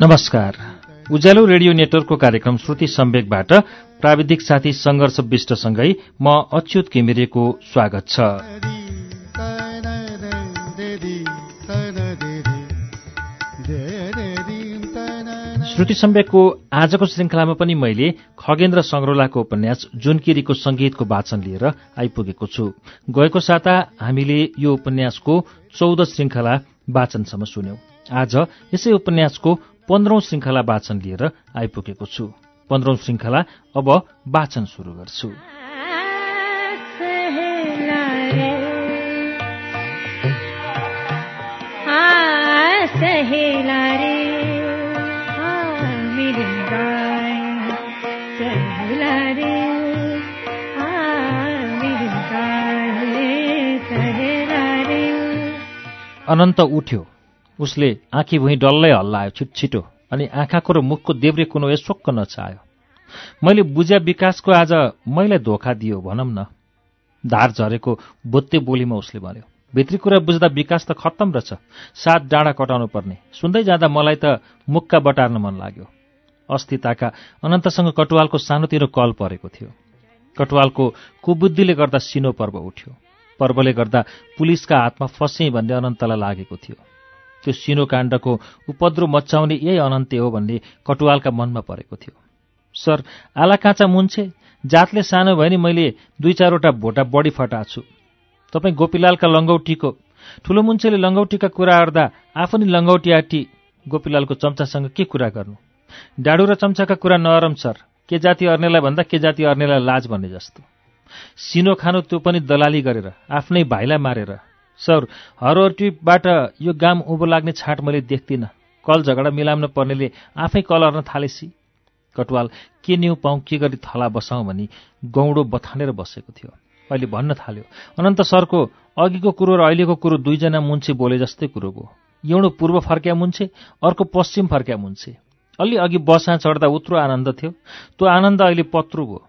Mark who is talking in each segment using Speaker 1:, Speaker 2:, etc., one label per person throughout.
Speaker 1: नमस्कार। उज्यालो रेडियो नेटवर्कको कार्यक्रम श्रुति सम्वेकबाट प्राविधिक साथी सङ्घर्ष विष्टसँगै म अच्युत किमिरेको स्वागत छ। श्रुति सम्वेकको आजको श्रृङ्खलामा पनि मैले खगेन्द्र सङ्ग्रौलाको उपन्यास जुनकिरीको संगीतको वाचन लिएर आइपुगेको छु। गएको साता हामीले यो उपन्यासको चौध श्रृङ्खला वाचनसम्म सुन्यौं। आज यसै उपन्यासको पन्ध्रौं श्रृङ्खला वाचन लिएर आइपुगेको छु। पन्ध्रौं श्रृङ्खला अब वाचन सुरु गर्छु। अनन्त उठ्यो। उसले आँखी भुइँ डल्लै हल्लायो छिटछिटो अनि आँखाको र मुखको देब्रे कुनो यसोक्क नचायो मैले बुझ्या विकासको आज मैलाई धोका दियो भनौँ न। धार झरेको बोत्ते बोलीमा उसले भन्यो भित्री कुरा बुझ्दा विकास त खत्तम रहेछ। सात डाँडा कटाउनु पर्ने सुन्दै जाँदा मलाई त मुक्का बटार्न मन लाग्यो। अस्थिताका अनन्तसँग कटुवालको सानोतिनो कल परेको थियो। कटुवालको कुबुद्धिले गर्दा सिनो पर्व उठ्यो। पर्वले गर्दा पुलिसका हातमा फसेँ भन्ने अनन्तलाई लागेको थियो। त्यो सिनो काण्डको उपद्रो मचाउने यही अनन्ते हो भन्ने कटुवालका मनमा परेको थियो। सर आला काँचा मुन्छे जातले सानो भयो नि मैले दुई चारवटा भोटा बढी फटाएको छु। तपाईँ गोपीलालका लङ्गौटीको ठुलो मुन्छेले लङ्गौटीका कुरा गर्दा आफू लङ्गौटी आटी गोपीलालको चम्चासँग के कुरा गर्नु? डाडु र चम्चाका कुरा नरम सर। के जाति अर्नेलाई भन्दा के जाति अर्नेलाई लाज भन्ने जस्तो। सिनो खानु त्यो पनि दलाली गरेर आफ्नै भाइलाई मारेर। सर हरोटीबाट यो गाम उँभो लाग्ने छाट मैले देख्दिनँ। कल झगडा मिलाउन पर्नेले आफै कल अर्न थालेसी। कटवाल के न्यु पाउँ के गरी थला बसाउँ भनी गौडो बथानेर बसेको थियो। अहिले भन्न थाल्यो अनन्त सरको अघिको कुरो र अहिलेको कुरो दुईजना मुन्छे बोले जस्तै कुरो भयो एउटो पूर्व फर्क्या मुन्छे अर्को पश्चिम फर्क्या मुन्छे। अलि अघि बसा चढ्दा उत्रो आनन्द थियो। त्यो आनन्द अहिले पत्रु भयो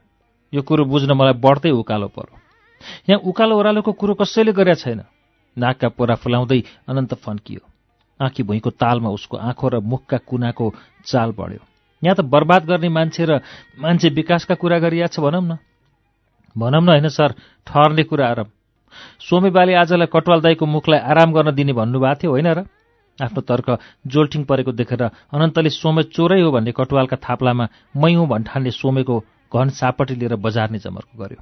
Speaker 1: यो कुरो बुझ्न मलाई बढ्दै उकालो पर्यो। यहाँ उकालो ओह्रालोको कुरो कसैले गरेका छैन। नाकका पोरा फुलाउँदै अनन्त फन्कियो। आँखी भुइँको तालमा उसको आँखो र मुखका कुनाको चाल बढ्यो। यहाँ त बर्बाद गर्ने मान्छे र मान्छे विकासका कुरा गरिया छ भनौँ न। भनौँ न होइन सर ठहर्ने कुरा आराम सोमे बाले आजलाई कटवाल दाईको मुखलाई आराम गर्न दिने भन्नुभएको थियो होइन र? आफ्नो तर्क जोल्ठिङ परेको देखेर अनन्तले सोमे चोरै हो भन्ने कटवालका थाप्लामा मै हुँ भन्ठानले सोमेको घन सापटी लिएर बजार्ने जमर्को गर्यो।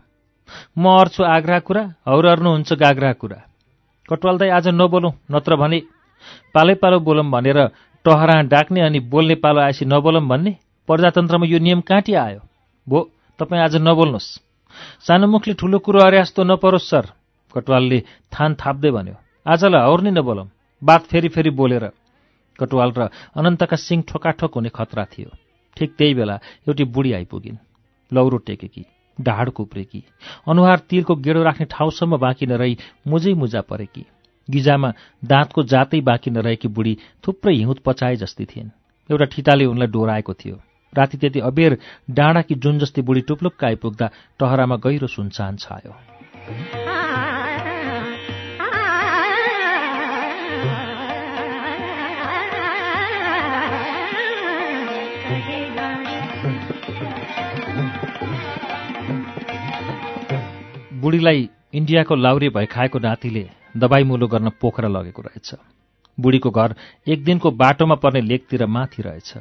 Speaker 1: म अर्छु आग्रा कुरा हौरर्नुहुन्छ गाग्रा कुरा। कटवाल दाई आज नबोलौँ नत्र भने पालै पालो बोलौँ भनेर टहरा डाक्ने अनि बोल्ने पालो आएपछि नबोलौँ भन्ने प्रजातन्त्रमा यो नियम काँटी आयो। भो तपाईँ आज नबोल्नुहोस् सानो मुखले ठुलो कुरो अरे जस्तो नपरोस् सर कटवालले थान थाप्दै भन्यो। आजलाई हौर नै नबोलौँ बात फेरि फेरि बोलेर। कटवाल र अनन्तका सिङ ठोकाठोक हुने खतरा थियो। ठिक त्यही बेला एउटी बुढी आइपुगिन्। लौरो टेकेकी ढाड कुप्रेकी अनुहार तिलको गेडो राख्ने ठाउँसम्म बाँकी नरही मुजै मुजा परेकी। गिजामा दाँतको जातै बाँकी नरहेकी बुढी थुप्रै हिउँद पचाए जस्तै थिइन्। एउटा ठिटाले उनलाई डोराएको थियो। राति त्यति अबेर डाँडाकी जुन जस्तै बुढी टुप्लुक्क आइपुग्दा टहरामा गहिरो सुनसान छायो। बुढीलाई इन्डियाको लाउरे भए खाएको नातिले दबाई मुलो गर्न पोखरा लगेको रहेछ। बुढीको घर एक दिनको बाटोमा पर्ने लेकतिर माथि रहेछ।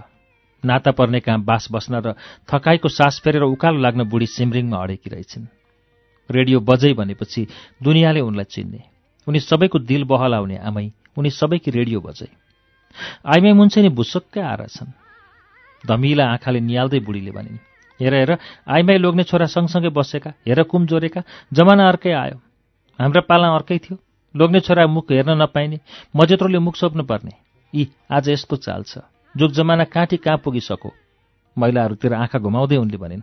Speaker 1: नाता पर्ने कहाँ बास बस्न र थकाइको सास फेरेर उकालो लाग्न बुढी सिमरिङमा अडेकी रहेछन्। रेडियो बजै भनेपछि दुनियाँले उनलाई चिन्ने। उनी सबैको दिल बहलाउने आमै उनी सबैकी रेडियो बजै। आइमै मुन्छे नि भुसक्कै आएर छन्। धमिला आँखाले निहाल्दै बुढीले भनिन् हेर हेर आइमाई लोग्ने छोरा सँगसँगै बसेका हेर कुम जोरेका जमाना अर्कै आयो। हाम्रा पाला अर्कै थियो। लोग्ने छोरा मुख हेर्न नपाइने मजेत्रोले मुख सोप्नु पर्ने। यी आज यस्तो चाल छ जुग जमाना काँटी कहाँ पुगिसको महिलाहरूतिर आँखा घुमाउँदै उनले भनिन्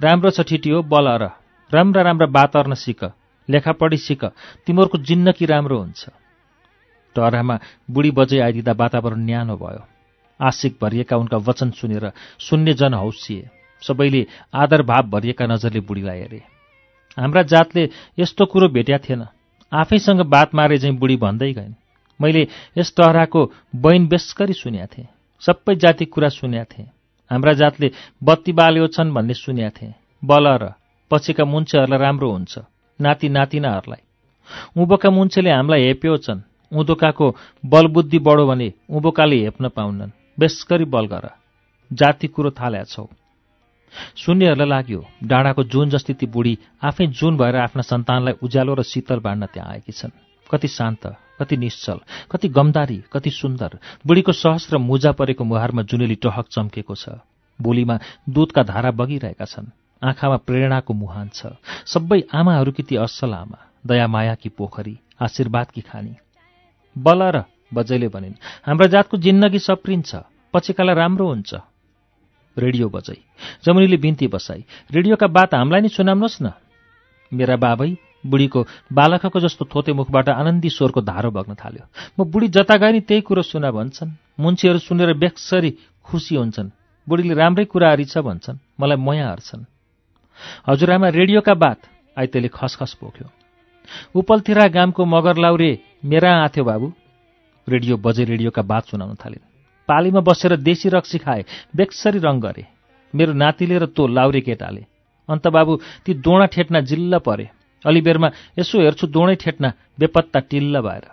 Speaker 1: राम्रो छ ठिटी हो बल र। राम्रा राम्रा बात सिक लेखापढी सिक तिमीहरूको जिन्नकी राम्रो हुन्छ। टहरामा बुढी बजै आइदिँदा वातावरण न्यानो भयो। आशिक भरिएका उनका वचन सुनेर सुन्ने जन हौसिए। सबैले आदर भाव भरिएका नजरले बुढीलाई हेरे। हाम्रा जातले यस्तो कुरो भेट्या थिएन। आफैसँग बात मारे चाहिँ बुढी भन्दै गइन्। मैले यस टहराको बैन बेसकरी सुन्या थिएँ। सबै जाति कुरा सुन्या थिएँ। हाम्रा जातले बत्ती बाल्यो छन् भन्ने सुन्या थिएँ। बल र पछिका मुन्छेहरूलाई राम्रो हुन्छ। नाति नातिनाहरूलाई। उँभोका मुन्छेले हामीलाई हेप्यो छन्। उँधोकाको बलबुद्धि बढो भने उँभोकाले हेप्न पाउनन्। बेसकरी बल गर। जाति कुरो थाल्या छौ। सुन्नेहरूलाई लाग्यो डाँडाको जुन जस्ती ती बुढी आफै जुन भएर आफ्ना सन्तानलाई उज्यालो र शीतल बाँड्न त्यहाँ आएकी छन्। कति शान्त कति निश्चल कति गमदारी कति सुन्दर। बुढीको सहस्र मुजा परेको मुहारमा जुनेली टहक चम्केको छ। बोलीमा दुधका धारा बगिरहेका छन्। आँखामा प्रेरणाको मुहान छ। सबै आमाहरूकी ती असल आमा दयामायाकी पोखरी आशीर्वादकी खानी। बल र बजैले भनिन् हाम्रा जातको जिन्दगी सप्रिन्छ पछिकालाई राम्रो हुन्छ। रेडियो बजै जमुनीले बिन्ती बसाई। रेडियोका बात हामीलाई नै सुनाउनुहोस् न। मेरा बाबै बुढीको बालकको जस्तो थोते मुखबाट आनन्दी स्वरको धारो बग्न थाल्यो। म बुढी जता गए नि त्यही कुरो सुना भन्छन्। मुन्छीहरू सुनेर बेक्सरी खुसी हुन्छन्। बुढीले राम्रै कुराहरू छ भन्छन्। मलाई मया हर्छन्। हजुरआमा रेडियोका बात आइतेले खसखस पोख्यो। उपलथिरा गामको मगर लाउरे मेरा आथ्यो बाबु। रेडियो बजे रेडियोका बात सुनाउन थालिन्। पालीमा बसेर देशी रक्सी खाए बेक्सरी रङ गरे। मेरो नातिले र तँ लाउरे केटाले। अन्त बाबु ती दोणा ठेट्ना जिल्ल परे। अलिबेरमा यसो हेर्छु दोणै ठेट्ना बेपत्ता टिल्ल भएर।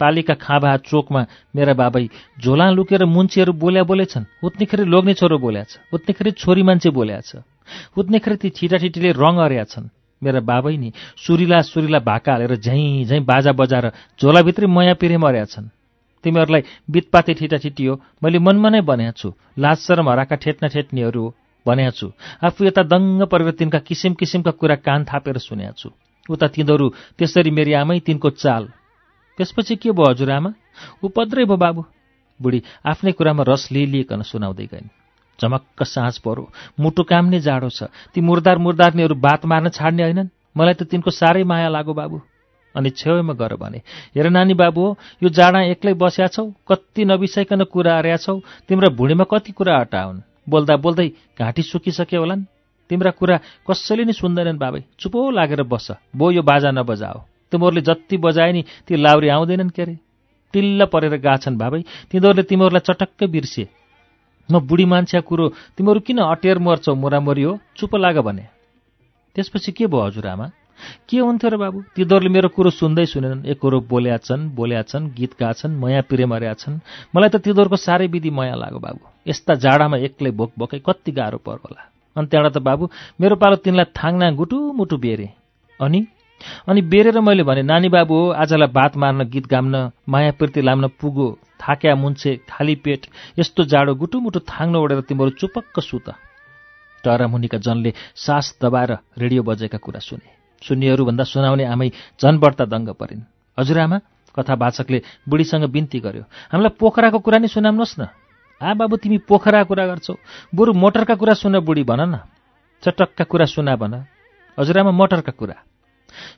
Speaker 1: पालिका खाँबा चोकमा मेरा बाबै झोला लुकेर मुन्चीहरू बोल्या बोलेछन्। उत्नेखेरि लोग्ने छोरो बोल्या छ। उत्नेखेरि छोरी मान्छे बोल्या छ। उत्नेखेरि ती ठिटाठिटीले रङ अर्या छन्। मेरा बाबै नि सुरिला सुरिला भाका हालेर झैँ झैँ बाजा बजाएर झोलाभित्रै मया पिरे मर्या छन्। तिमीहरूलाई बितपाते हो मैले मनमा नै बनाएको छु लाज शरम हराका ठेट्ना ठेट्नीहरू हो भनेको छु। आफू यता दङ्ग परिवर्तनका किसिम किसिमका कुरा कान थापेर सुनेको छु। उता तिनीहरू त्यसरी मेरी आमै तिनको चाल। त्यसपछि के भयो हजुरआमा उपद्रै भयो बाबु। बुढी आफ्नै कुरामा रस लिइलिकन सुनाउँदै गइन्। झमक्क साँझ परो। मुटु नै जाडो छ। ती मुर्दार मुर्दारनीहरू बात मार्न छाड्ने होइनन्। मलाई त तिनको साह्रै माया लाग्यो बाबु। अनि छेउमा गर भने हेर नानी बाबु हो यो जाडा एक्लै बस्या छौ कति नबिसाइकन कुरा हार्या छौ तिम्रो भुँडीमा कति कुरा हटाउन्? बोल्दा बोल्दै घाँटी सुकिसक्यो होलान्। तिम्रा कुरा कसैले नि सुन्दैनन् बाबै चुपो लागेर बस बो यो बाजा नबजाओ। तिमीहरूले जति बजाए नि ती लाउरी आउँदैनन् के अरे टिल्ल परेर गाछन् बाबै तिनीहरूले तिमीहरूलाई चटक्कै बिर्सिए म बुढी मान्छे कुरो तिमीहरू किन अटेर मर्छौ मोरामरी हो? चुप लाग भने। त्यसपछि के भयो हजुरआमा के हुन्थ्यो र बाबु? तिनीहरूले मेरो कुरो सुन्दै सुनेनन्। एकरो बोल्या छन् बोल्या छन् गीत गाछन् मया पिरे मर्या छन्। मलाई त तिनीहरूको साह्रै विधि मया लाग्यो बाबु। यस्ता जाडामा एक्लै भोक भोकै कति गाह्रो पर् होला। अनि त्यहाँबाट त बाबु मेरो पालो तिनलाई थाङ्ना गुटुमुटु बेरे। अनि? अनि बेरेर मैले भने नानी बाबु हो आजलाई बात मार्न गीत गाम्न मायाप्रति लाम्न पुगो। थाक्या मुन्छे खाली पेट। यस्तो जाडो गुटुमुटु थाङ्न ओढेर तिमीहरू चुपक्क सुत टरामुनिका जनले सास दबाएर रेडियो बजेका कुरा सुने। सुन्नेहरूभन्दा सुनाउने आमै झन बढ्ता दङ्ग परिन्। हजुरआमा कथावाचकले बुढीसँग बिन्ती गर्यो। हामीलाई पोखराको कुरा नै सुनाउनुहोस् न। आ बाबु तिमी पोखराको कुरा गर्छौ। बरु मोटरका कुरा सुन बुढी भन न। चटक्का कुरा सुना भन। हजुरआमा मोटरका कुरा।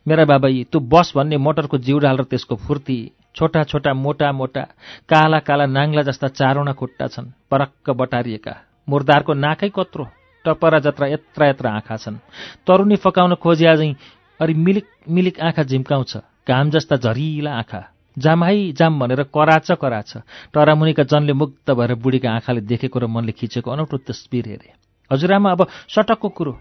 Speaker 1: मेरा बाबा तँ बस भन्ने मोटरको जिउडाल र त्यसको फुर्ती। छोटा छोटा मोटा मोटा काला काला नाङ्ला जस्ता चारवटा खुट्टा छन्। परक्क बटारिएका। मुर्दारको नाकै कत्रो। टपरा जत्रा यत्र यत्र आँखा छन्। तरुनी फकाउन खोजे आजै अरि मिलिक मिलिक आँखा झिम्काउँछ घाम जस्ता झरिला आँखा। जामहाई जाम भनेर कराच कराछ टरामुनिका जनले मुक्त भएर बुढीका आँखाले देखेको र मनले खिचेको अनौठो तस्बिर हेरे। हजुरआमा अब सटकको कुरो।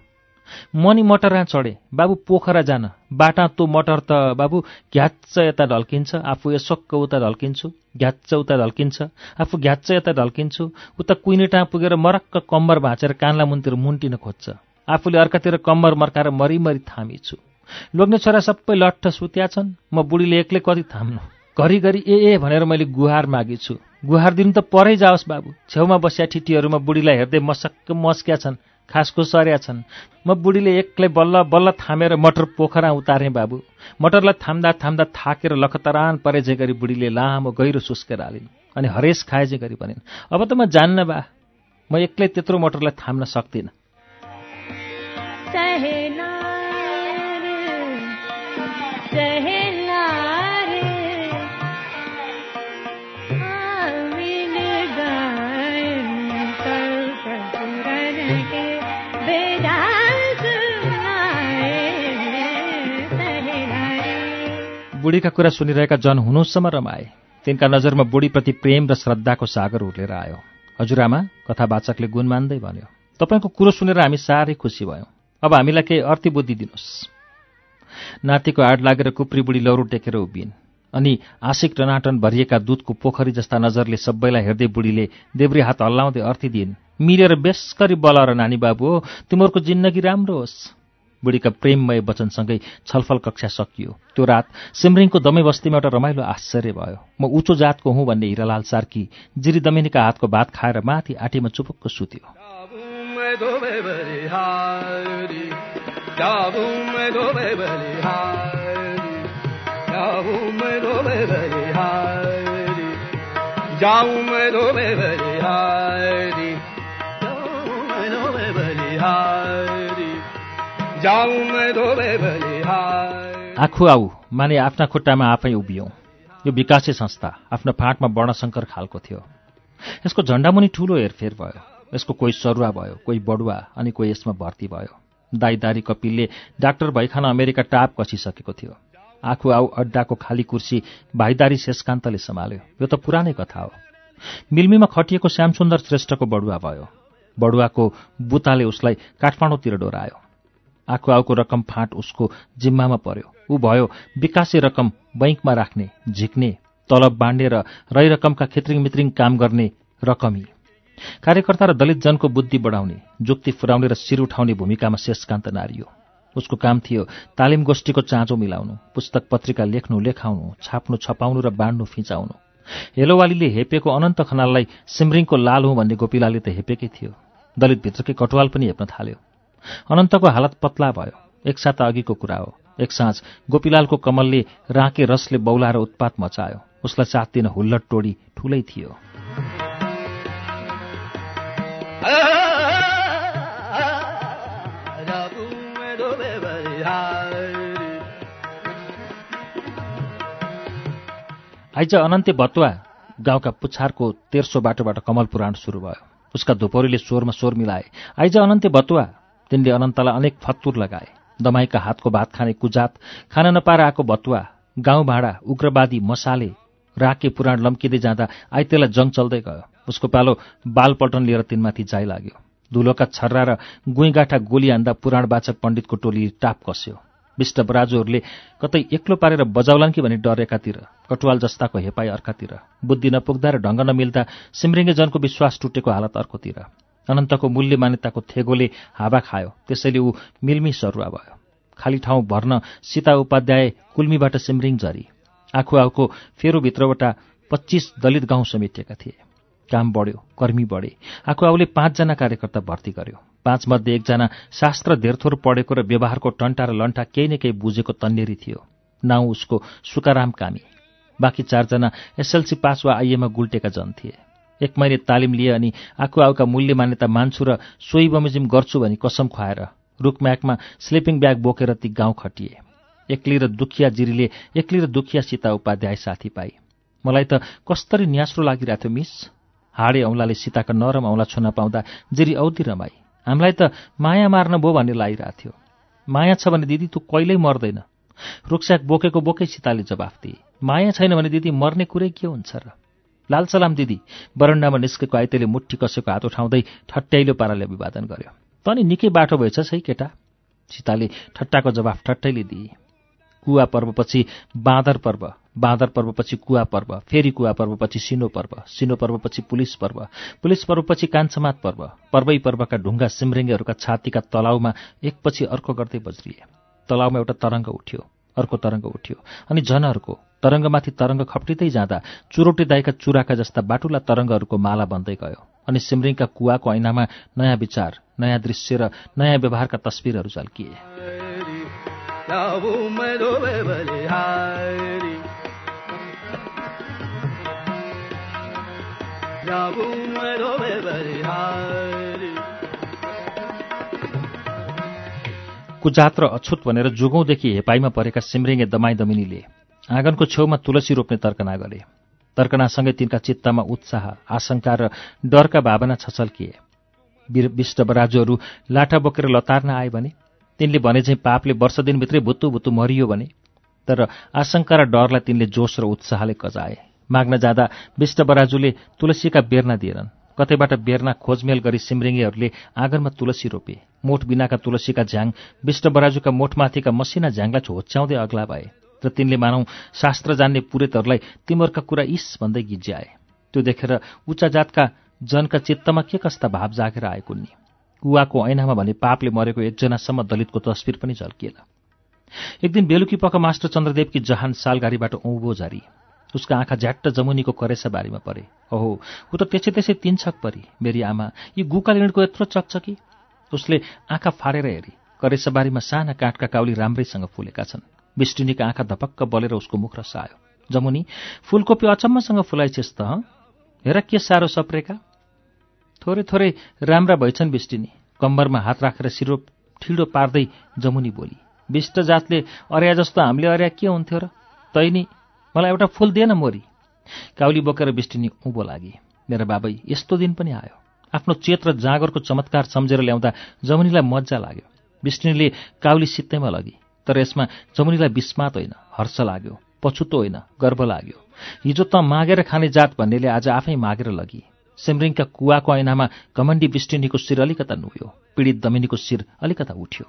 Speaker 1: मनी मटरमा चढे। बाबु पोखरा जान। बाटा तो मटर त बाबु घ्याच्च यता ढल्किन्छ। आफू यसक्क उता ढल्किन्छु। घ्याच्च उता ढल्किन्छ। आफू घ्याच्च यता ढल्किन्छु। उता कुइनेटा पुगेर मरक्क कम्बर भाँचेर कान्ला मुनतिर मुन्टिन खोज्छ। आफूले अर्कातिर कम्बर मर्काएर मरिमरि थामिछु। लोग्ने छोरा सबै लट्ठ सुत्या छन्। म बुढीले एक्लै कति थाम्नु? घरिघरि ए ए भनेर मैले गुहार मागेछु। गुहार दिनु त परै जाओस् बाबु। छेउमा बस्या ठिटीहरूमा बुढीलाई हेर्दै मसक्क मस्क्या छन्। खासको सर्या छन्। म बुढीले एक्लै बल्ल बल्ल थामेर मटर पोखरा उतारेँ बाबु। मटरलाई थाम्दा थाम्दा थाकेर लखतरान परेझै गरी बुढीले लामो गहिरो सुस्केर हालिन् अनि हरेस खाएझै गरी भनिन् अब त म जान्न बा। म एक्लै त्यत्रो मटरलाई थाम्न सक्दिनँ। बुढीका कुरा सुनिरहेका जन हुनुसम्म रमाए। तिनका नजरमा बुढीप्रति प्रेम र श्रद्धाको सागर उर्लेर आयो। हजुरआमा कथावाचकले गुण मान्दै भन्यो तपाईँको कुरो सुनेर हामी साह्रै खुसी भयौँ। अब हामीलाई केही अर्थी बुद्धि दिनुहोस् नातिको आड लागेर कुप्री बुढी लौरो टेकेर उभिन्। अनि आशिक टनाटन भरिएका दुधको पोखरी जस्ता नजरले सबैलाई हेर्दै बुढीले देब्री हात हल्लाउँदै अर्थी दिइन् मिलेर बेसकरी बल र नानी बाबु हो तिमीहरूको जिन्दगी राम्रो होस्। बुढीका प्रेममय वचनसँगै छलफल कक्षा सकियो। त्यो रात सिमरिङको दमै बस्तीमा एउटा रमाइलो आश्चर्य भयो। म उचो जातको हुँ भन्ने हिरालाल सार्की जिरी दमिनीका हातको भात खाएर माथि आँटीमा चुपुक्क सुत्यो। आखु आऊ माने आफ्ना खुट्टामा आफै उभियौँ। यो विकासे संस्था आफ्नो फाँटमा वर्णशङ्कर खालको थियो। यसको झन्डामुनि ठूलो हेरफेर भयो। यसको कोही सरुवा भयो कोही बडुवा अनि कोही यसमा भर्ती भयो। दाईदारी कपिलले डाक्टर भइखान अमेरिका टाप कसिसकेको थियो। आखु आऊ अड्डाको खाली कुर्सी भाइदारी शेषकान्तले सम्हाल्यो। यो त पुरानै कथा हो। मिल्मीमा खटिएको श्यामसुन्दर श्रेष्ठको बडुवा भयो। बडुवाको बुताले उसलाई काठमाडौँतिर डोरायो। आखु आउको रकम फाँट उसको जिम्मामा पर्यो। ऊ भयो विकासे रकम बैङ्कमा राख्ने झिक्ने तलब बाँड्ने र रही रकमका खित्रिङ मित्रिङ काम गर्ने रकमी। कार्यकर्ता र दलित जनको बुद्धि बढाउने जुक्ति फुराउने र शिर उठाउने भूमिकामा शेषकान्त नारियो। उसको काम थियो तालिम गोष्ठीको चाँचो मिलाउनु पुस्तक पत्रिका लेख्नु लेखाउनु छाप्नु छपाउनु र बाँड्नु फिचाउनु। हेलोवालीले हेपेको अनन्त खनाललाई सिमरिङको लाल हुँ भन्ने गोपिलाले त हेपेकै थियो। दलितभित्रकै कटुवाल पनि हेप्न थाल्यो। अनन्तको हालत पत्ला भयो। एक साता अघिको कुरा हो। एक साँझ गोपीलालको कमलले राँके रसले बौलाएर उत्पात मचायो। उसलाई साथ दिन हुल्लट टोडी ठुलै थियो। आइज अनन्ते भतुवा गाउँका पुछारको तेर्सो बाटोबाट कमल पुराण सुरु भयो। उसका धुपौरीले स्वरमा स्वर मिलाए। आइज अनन्ते भतुवा तिनले अनन्तलाई अनेक फत्तुर लगाए। दमाईका हातको भात खाने कुजात खान नपाएर आएको भतुवा गाउँ भाँडा उग्रवादी मसाले राके पुराण लम्किँदै जाँदा आइतेलाई जङ चल्दै गयो। उसको पालो बालपल्टन लिएर तिनमाथि जाइ लाग्यो। धुलोका छर्रा र गुइँगाठा गोली हान्दा पुराणवाचक पण्डितको टोली टाप कस्यो। विष्ट बराजुहरूले कतै एक्लो पारेर बजाउलान् कि? भनी डर एकातिर कटुवाल जस्ताको हेपाई अर्कातिर। बुद्धि नपुग्दा र ढङ्ग नमिल्दा सिमरिङ्गे जनको विश्वास टुटेको हालत अर्कोतिर। अनन्तको मूल्य मान्यताको थेगोले हावा खायो। त्यसैले ऊ मिल्मी सरुवा भयो। खाली ठाउँ भर्न सीता उपाध्याय कुल्मीबाट सिमरिङ झरी। आखु आउको फेरोभित्रबाट पच्चिस दलित गाउँ समेटिएका थिए। काम बढ्यो कर्मी बढे। आखु आउले पाँचजना कार्यकर्ता भर्ती गर्यो। पाँचमध्ये एकजना शास्त्र धेरथोर पढेको र व्यवहारको टन्टा र लन्टा केही न केही बुझेको तन्नेरी थियो। नाउँ उसको सुकाराम कामी। बाँकी चारजना एसएलसी पास वा आइएमा गुल्टेका जन थिए। एक महिने तालिम लिए अनि आकु आउका मूल्य मान्यता मान्छु र सोही बमोजिम गर्छु भनी कसम खुवाएर रुखम्याकमा स्लिपिङ ब्याग बोकेर ती गाउँ खटिए। एक्ली र दुखिया जिरीले एक्ली र दुखिया सीता उपाध्याय साथी पाई मलाई त कस्तरी न्यास्रो लागिरहेको थियो मिस। हाडे औँलाले सीताका नरम औँला छुन पाउँदा जिरी औधी रमाई। हामीलाई त माया मार्न भो भन्ने लागिरहेको थियो माया छ भने दिदी तँ कहिल्यै मर्दैन। रुखस्याक बोकेको बोकै सीताले जवाफ दिए। माया छैन भने दिदी मर्ने कुरै के हुन्छ र? लाल सलाम दिदी बरन्डामा निस्केको आइतेले मुठी कसेको हात उठाउँदै ठट्याइलो पाराले अभिवादन गर्यो। तनी निकै बाटो भएछ है केटा? सीताले ठट्टाको जवाफ ठट्टैले दिए। कुवा पर्वपछि बाँदर पर्व बाँदर पर्वपछि कुवा पर्व फेरि कुवा पर्वपछि सिनो पर्व सिनो पर्वपछि पुलिस पर्व पुलिस पर्वपछि कान्छमात पर्व पर्वै पर्वका ढुङ्गा सिमरेङ्गेहरूका छातीका तलाउमा एकपछि अर्को गर्दै बज्रिए। तलाउमा एउटा तरङ्ग उठ्यो अर्को तरङ्ग उठ्यो अनि जनहरूको तरङ्गमाथि तरङ्ग खप्टिँदै जाँदा चुरोटे दाइका चुराका जस्ता बाटुला तरङ्गहरूको माला बन्दै गयो अनि सिमरिङका कुवाको ऐनामा नयाँ विचार नयाँ दृश्य र नयाँ व्यवहारका तस्विरहरू झल्किए। कुजात र अछुत भनेर जुगौँदेखि हेपाईमा परेका सिमरिङे दमाई दमिनीले आँगनको छेउमा तुलसी रोप्ने तर्कना गरे। तर्कनासँगै तिनका चित्तमा उत्साह आशंका र डरका भावना छछल्किए। विष्ट बराजुहरू लाठा बोकेर लतार्न आए भने तिनले भने चाहिँ पापले वर्ष दिनभित्रै भुत्तु भुत्तु मरियो भने तर आशंका र डरलाई तिनले जोस र उत्साहले कजाए। माग्न जाँदा विष्ट बराजुले तुलसीका बेर्ना दिएनन्। कतैबाट बेर्ना खोजमेल गरी सिमरिङ्गीहरूले आँगनमा तुलसी रोपे। मोठ बिनाका तुलसीका झ्याङ विष्ट बराजुका मोठमाथिका मसिना झ्याङलाई होच्याउँदै अग्ला भए। र तिनले मानौ शास्त्र जान्ने पुरेतहरूलाई तिमीहरूका कुरा इस भन्दै गिज्याए। त्यो देखेर उच्च जातका जनका चित्तमा के कस्ता भाव जागेर आएको नि कुवाको ऐनामा भने पापले मरेको एकजनासम्म दलितको तस्विर पनि झल्किएन एक दिन बेलुकी पख मास्टर चन्द्रदेवकी जहान सालगाडीबाट औँबो झरी। उसका आँखा झ्याट्ट जमुनीको करेसा बारीमा परे। ओहो ऊ त त्यसै त्यसै तिन छक परी मेरी आमा। यी गुका लिँडको यत्रो चकचकी उसले आँखा फाडेर हेरी। करेसाबारीमा साना काठका काउली राम्रैसँग फुलेका छन्। बिष्टिनीका आँखा धपक्क बलेर उसको मुख रसायो। जमुनी फुलकोपी अचम्मसँग फुलाइछेस् त हेर के साह्रो सप्रेका? थोरै थोरै राम्रा भएछन् बिष्टिनी। कम्बरमा हात राखेर सिरो ठिडो पार्दै जमुनी बोली विष्ट जातले अर्या जस्तो हामीले अर्या के हुन्थ्यो र? तैनी मलाई एउटा फुल दिएन मोरी। काउली बोकेर बिष्टिनी उँभो लागि मेरा बाबै यस्तो दिन पनि आयो। आफ्नो चेत र जाँगरको चमत्कार सम्झेर ल्याउँदा जमुनीलाई मजा लाग्यो। बिष्टिनीले काउली सित्तैमा लगी तर यसमा जमुनीलाई विस्मात होइन हर्ष लाग्यो पछुतो होइन गर्व लाग्यो। हिजो त मागेर खाने जात भन्नेले आज आफै मागेर लगी। सिमरिङका कुवाको ऐनामा कमण्डी बिष्टिनीको शिर अलिकता नुयो पीडित दमिनीको शिर अलिकता उठ्यो।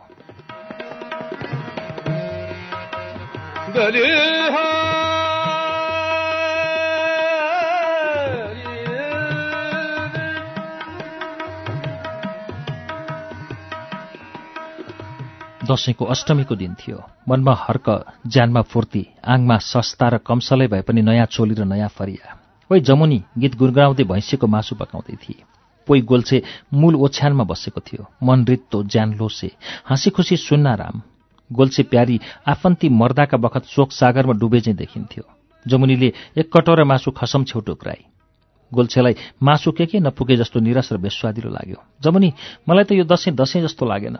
Speaker 1: दसैँको अष्टमीको दिन थियो। मनमा हर्क ज्यानमा फुर्ती आङमा सस्ता र कमसलै भए पनि नयाँ चोली र नयाँ फरिया। ओइ जमुनी गीत गुनगुनाउँदै भैँसीको मासु पकाउँदै थिए। पोइ गोल्छे मूल ओछ्यानमा बसेको थियो। मन रित्तो ज्यान लोसे। हाँसी खुसी सुन्ना राम। गोल्छे प्यारी आफन्ती मर्दाका बखत शोक सागरमा डुबे चाहिँ देखिन्थ्यो। जमुनीले एक कटोरा मासु खसम छेउ टोक्राई गोल्छेलाई मासु के के नपुगे जस्तो निरस र बेस्वादिलो लाग्यो। जमुनी मलाई त यो दसैँ दसैँ जस्तो लागेन।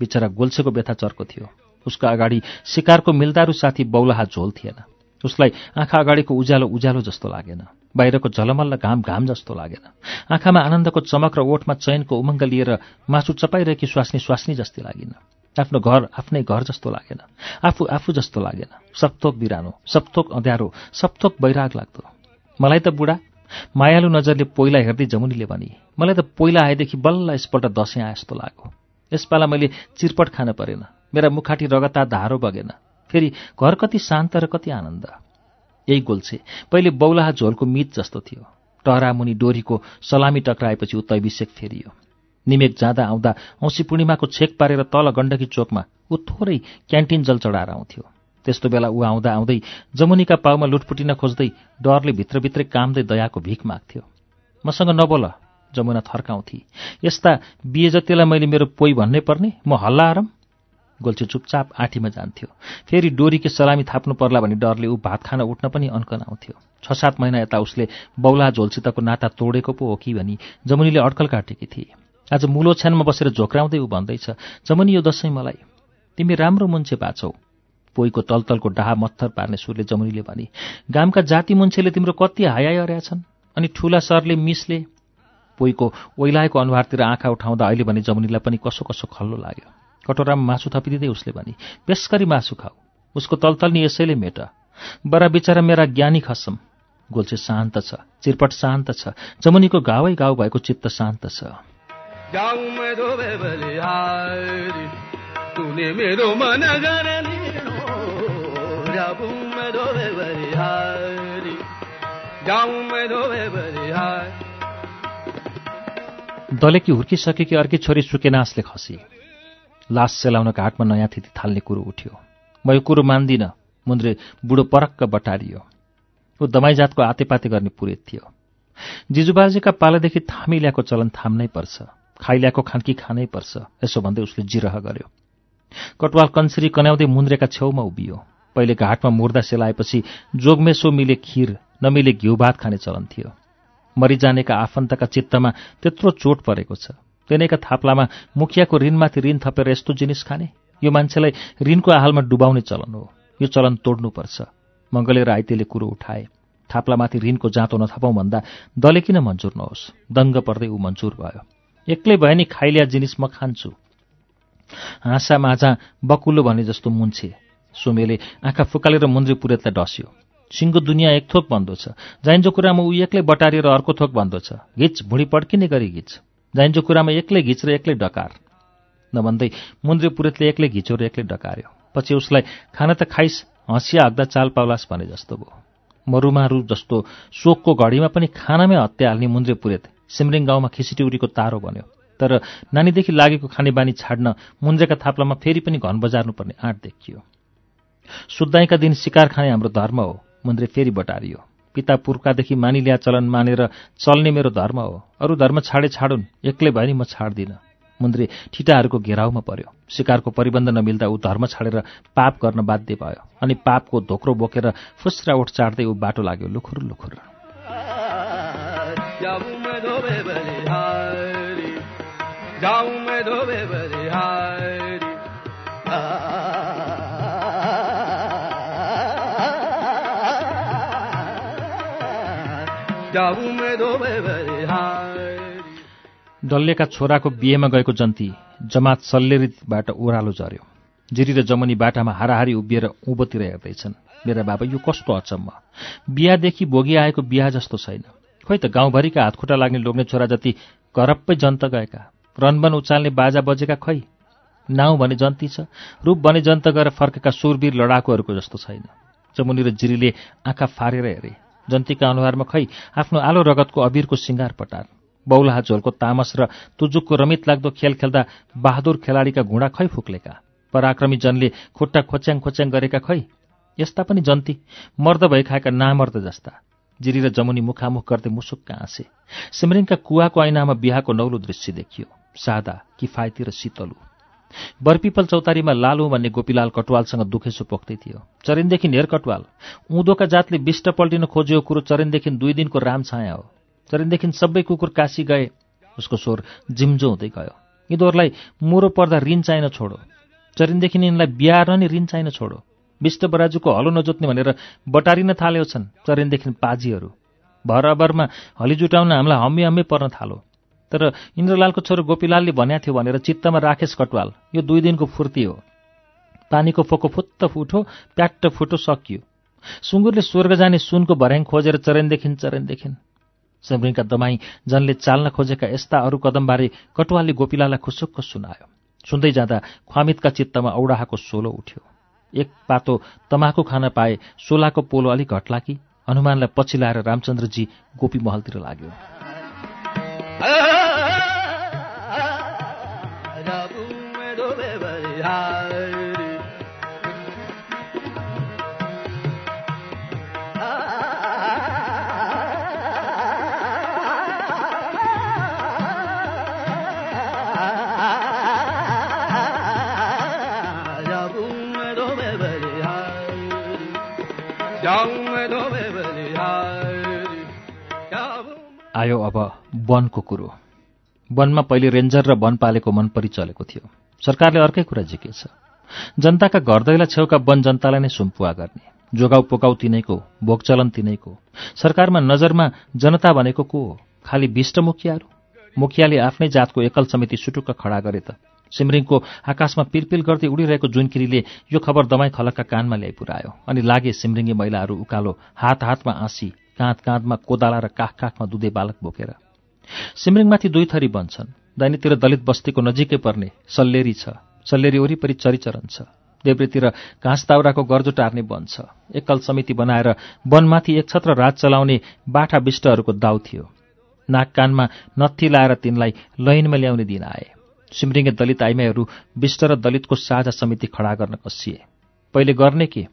Speaker 1: बिचरा गोल्छेको व्यथा चर्को थियो। उसको अगाडि शिकारको मिलदारू साथी बौलाहा झोल थिएन। उसलाई आँखा अगाडिको उज्यालो उज्यालो जस्तो लागेन। बाहिरको झलमल्ल घाम घाम जस्तो लागेन। आँखामा आनन्दको चमक र ओठमा चयनको उमङ्ग लिएर मासु चपाइरहेकी स्वास्नी स्वास्नी जस्तै लागिन। आफ्नो घर आफ्नै घर जस्तो लागेन। आफू आफू जस्तो लागेन। सप्थोक बिरानो सप्थोक अँध्यारो सप्थोक बैराग लाग्दो। मलाई त बुढा मायालु नजरले पहिला हेर्दै जमुनीले भनी मलाई त पहिला आएदेखि बल्ल यसपल्ट दसैँ आए जस्तो लाग्यो। यसपाला मैले चिरपट खान परेन। मेरा मुखाटी रगता धारो बगेन। फेरि घर कति शान्त र कति आनन्द। यही गोल्छे। पहिले बौलाहा झोलको मित जस्तो थियो। टहरामुनि डोरीको सलामी टक्राएपछि ऊ तैविषेक फेरियो। निमेक जाँदा आउँदा औँसी पूर्णिमाको छेक पारेर तल गण्डकी चोकमा ऊ थोरै क्यान्टिन जल चढाएर आउँथ्यो। त्यस्तो बेला ऊ आउँदा आउँदै जमुनीका पाउमा लुटपुटिन खोज्दै डरले भित्रभित्रै कामदै दयाको भिख माग्थ्यो। मसँग नबोल। जमुना थर्काउँथे यस्ता बिहे जतिलाई मैले मेरो पोइ भन्नै पर्ने म हल्ला आरम गोल्छे चुपचाप आँटीमा जान्थ्यो। फेरि डोरीके सलामी थाप्नु पर्ला भने डरले ऊ भात खान उठ्न पनि अन्कन आउँथ्यो छ सात महिना यता उसले बौला झोलसितको नाता तोडेको पो हो कि भनी जमुनीले अड्कल काटेकी थिए। आज मुलो छ्यानमा बसेर झोक्राउँदै ऊ भन्दैछ जमुनी यो दसैँ मलाई। तिमी राम्रो मुन्छे बाछौ पोइको तलतलको डाहा मत्थर पार्ने सुरले जमुनीले भने गामका जाति मुन्छेले तिम्रो कति अर्या छन्। अनि ठुला सरले मिसले पोइको ओइलाएको अनुहारतिर आँखा उठाउँदा अहिले भने जमुनीलाई पनि कसो कसो खल्लो लाग्यो। कटोरामा मासु थपिदिँदै उसले भने बेसकरी मासु खाऊ। उसको तलतल्नी यसैले मेट। बरा बिचरा मेरा ज्ञानी खसम। गोल्छे शान्त छ चिरपट शान्त छ। जमुनीको गावै गाउँ भएको चित्त शान्त छ। दलेकी हुर्किसकेकी अर्की छोरी सुकेनासले खसी। लास सेलाउन घाटमा नयाँ थिति थाल्ने कुरो उठ्यो। म यो कुरो मान्दिनँ मुन्द्रे बुढो परक्क बटारियो। ऊ दमाई आतेपाते गर्ने पुरेत थियो। जिजुबाजेका पालादेखि थामी ल्याएको चलन थाम्नै पर्छ। खाइल्याएको खान्की खानै पर्छ यसो भन्दै उसले जिरह गर्यो। कटवाल कन्सरी कन्याउँदै मुन्द्रेका छेउमा उभियो। पहिले घाटमा मुर्दा सेलाएपछि जोगमेसो मिले खिर नमिले घिउ भात खाने चलन थियो। मरिजानेका आफन्तका चित्तमा त्यत्रो चोट परेको छ। तेनैका थाप्लामा मुखियाको ऋणमाथि ऋण थपेर यस्तो जिनिस खाने? यो मान्छेलाई ऋणको आहालमा डुबाउने चलन हो। यो चलन तोड्नुपर्छ। मङ्गले र आइतेले कुरो उठाए। थाप्लामाथि ऋणको जाँतो नथपाउँ भन्दा दले किन मन्जुर नहोस्? दङ्ग पर्दै ऊ मन्जुर भयो। एक्लै भए नि खाइल्या जिनिस म खान्छु। हाँसा माझा बकुलो भने जस्तो मुन्छे। सोमेले आँखा फुकालेर मुन्द्री पुरेतलाई डस्यो। सिङ्गो दुनियाँ एक थोक बन्दो छ। जाइन्जो कुरामा ऊ एक्लै बटारिएर अर्को थोक बन्दो छ। घिच भुँडी पड्किने गरी घिच। जाइन्जो कुरामा एक्लै घिच र एक्लै डकार। नभन्दै मुन्द्री पुरेतले एक्लै घिचो र एक्लै डकार्यो। पछि उसलाई खाना त खाइस हँसिया हग्दा चाल पाउलास भने जस्तो भयो। मरुमारु जस्तो शोकको घडीमा पनि खानामै हत्या हाल्ने मुन्द्रे पुरेत। सिमरिङ गाउँमा खिसिटिउरीको तारो बन्यो। तर नानीदेखि लागेको खानेबानी छाड्न मुन्द्रेका थाप्लामा फेरि पनि घन बजार्नुपर्ने आँट देखियो। सुत्दाईका दिन शिकार खाने हाम्रो धर्म हो। मुन्द्रे फेरि बटारियो। पिता पुर्खादेखि मानिल्या चलन मानेर चल्ने मेरो धर्म हो। अरू धर्म छाडे छाडुन् एक्लै भयो नि म छाड्दिनँ। मुन्द्रे ठिटाहरूको घेराउमा पर्यो। शिकारको परिबन्ध नमिल्दा ऊ धर्म छाडेर पाप गर्न बाध्य भयो अनि पापको धोक्रो बोकेर फुस्रा उठ चाड्दै ऊ बाटो लाग्यो लुखुर लुखुर। डल्लेका छोराको बिहेमा गएको जन्ती जमात सल्लेरीबाट ओह्रालो झऱ्यो। जिरी र जमुनी बाटामा हाराहारी उभिएर उँभोतिर हेर्दैछन्। मेरा बाबा यो कस्तो अचम्म। बिहादेखि बोगी आएको बिहा जस्तो छैन। खोइ त गाउँभरिका हातखुट्टा लाग्ने लोग्ने छोरा जति करप्पै जन्त गएका। रनबन उचाल्ने बाजा बजेका खै? नाउँ भने जन्ती छ रूप भने जन्त गएर फर्केका सुरवीर लडाकुहरूको जस्तो छैन। जमुनी र जिरीले आँखा फारेर हेरे। जन्तीका अनुहारमा खै आफ्नो आलो रगतको अबिरको सिङ्गार पटार। बौलाहा झोलको तामस र तुजुकको रमित लाग्दो खेल खेल्दा बहादुर खेलाडीका घुँडा खै फुक्लेका? पराक्रमी जनले खुट्टा खोच्याङ खोच्याङ गरेका खै? यस्ता पनि जन्ती मर्द भई खाएका नामर्द जस्ता। जिरी र जमुनी मुखामुख गर्दै मुसुक्क हाँसे। सिमरिङका कुवाको ऐनामा बिहाको नौलो दृश्य देखियो। सादा किफायती र शीतलु। बरपिपल चौतारीमा लालु भन्ने गोपीलाल कटवालसँग दुखेसो पोख्दै थियो। चरिनदेखि हेर कटवाल उँधोका जातले बिष्ट पल्टिन खोजेको कुरो चरिनदेखि दुई दिनको राम छाया हो। चरिनदेखि सबै कुकुर काशी गए उसको स्वर जिम्जो हुँदै गयो। यिनीहरूलाई मुरो पर्दा ऋण चाहिन छोडो। चरिनदेखि यिनलाई बिहार नि ऋण चाहिन छोडो। विष्ट बराजुको हलो नजोत्ने भनेर बटारिन थालेको छन् चरिनदेखि पाजीहरू। भर अबरमा हली जुटाउन हामीलाई हम्मे हम्मे पर्न थालो। तर इन्द्रलालको छोरो गोपीलालले भनेको थियो भनेर चित्तमा राखेस् कटवाल यो दुई दिनको फुर्ती हो। पानीको फोको फुत्त फुटो प्याट्ट फुटो सकियो। सुँगुरले स्वर्ग जाने सुनको भर्याङ खोजेर चरेनदेखि चरेनदेखि सिमरिङका दमाई जनले चाल्न खोजेका यस्ता अरू कदमबारे कटुवालले गोपिलालाई खुसुक्क सुनायो। सुन्दै जाँदा ख्वामितका चित्तमा औडाहाको सोलो उठ्यो। एक पातो तमाखु खान पाए सोलाको पोलो अलिक घट्ला कि? हनुमानलाई पछि लाएर रामचन्द्रजी गोपी महलतिर लाग्यो। तुमे ढोबे भा तुमे आइबे भइ आ आयो अब वनको कुरो। वनमा पहिले रेन्जर र वन पालेको मन परिचलेको थियो। सरकारले अर्कै कुरा झिकेछ। जनताका घरदैला छेउका वन जनतालाई नै सुम्पुवा गर्ने। जोगाउ पोकाउ तिनैको भोगचलन तिनैको। सरकारमा नजरमा जनता भनेको को हो? खालि विष्ट मुखियाहरू? मुखियाले आफ्नै जातको एकल समिति सुटुक्क खडा गरे त। सिमरिङको आकाशमा पिरपिल गर्दै उडिरहेको जुनकिरीले यो खबर दमाई खलकका कानमा ल्याइ पुऱ्यायो अनि लागे सिमरिङ्गी महिलाहरू उकालो हात हातमा आँसी काँध काँधमा कोदाला र काख काखमा दुधे बालक बोकेर। सिमरिङमाथि दुई थरी बन्छन्। दैनीतिर दलित बस्तीको नजिकै पर्ने सल्लेरी छ। सल्लेरी वरिपरि चरिचरण छ। देब्रेतिर घाँस ताउराको गर्जो टार्ने वन छ। एकल समिति बनाएर वनमाथि एक छत्र राज चलाउने बाठा विष्टहरूको दाउ थियो। नाक कानमा नत्थी लाएर तिनलाई लैनमा ल्याउने दिन आए। सिमरिङ्गे दलित आइमाईहरू विष्ट र दलितको साझा समिति खडा गर्न कसिए। पहिले गर्ने के?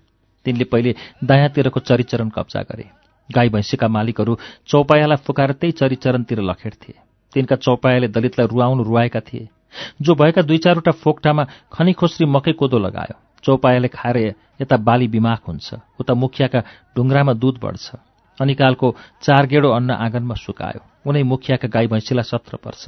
Speaker 1: तिनले पहिले दायाँतिरको चरिचरण कब्जा गरे। गाई भैँसीका मालिकहरू चौपायालाई फुकाएर त्यही चरिचरणतिर लखेड्थे तिनका चौपायाले दलितलाई रुवाउनु रुवाएका थिए। जो भएका दुई चारवटा फोक्टामा खनी खोस्री मकै कोदो लगायो चौपायाले खाएर यता बाली बिमाख हुन्छ उता मुखियाका ढुङ्ग्रामा दुध बढ्छ अनिकालको चार गेडो अन्न आँगनमा सुकायो उनै मुखियाका गाई भैँसीलाई सत्र पर्छ।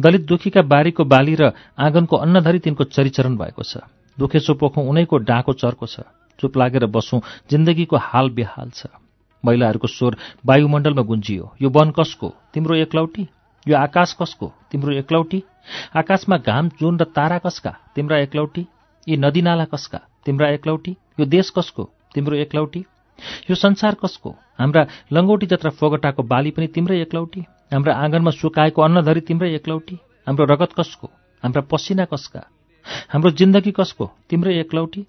Speaker 1: दलित दुखीका बारीको बाली र आँगनको अन्नधरी तिनको चरिचरण भएको छ। दुखेसो पोखौँ उनैको डाँको चर्को छ। चुप लागेर बसौँ जिन्दगीको हाल बेहाल छ। महिलाहरूको स्वर वायुमण्डलमा गुन्जियो। यो वन कसको? तिम्रो एकलौटी? यो आकाश कसको? तिम्रो एकलौटी? आकाशमा घाम जुन र तारा कसका? तिम्रा एकलौटी? यी नदीनाला कसका? तिम्रा एकलौटी? यो देश कसको? तिम्रो एकलौटी? यो संसार कसको? हाम्रा लङ्गौटी जत्रा फोगटाको बाली पनि तिम्रै एकलौटी? हाम्रा आँगनमा सुकाएको अन्नधरी तिम्रै एकलौटी? हाम्रो रगत कसको? हाम्रा पसिना कसका? हाम्रो जिन्दगी कसको? तिम्रै एकलौटी?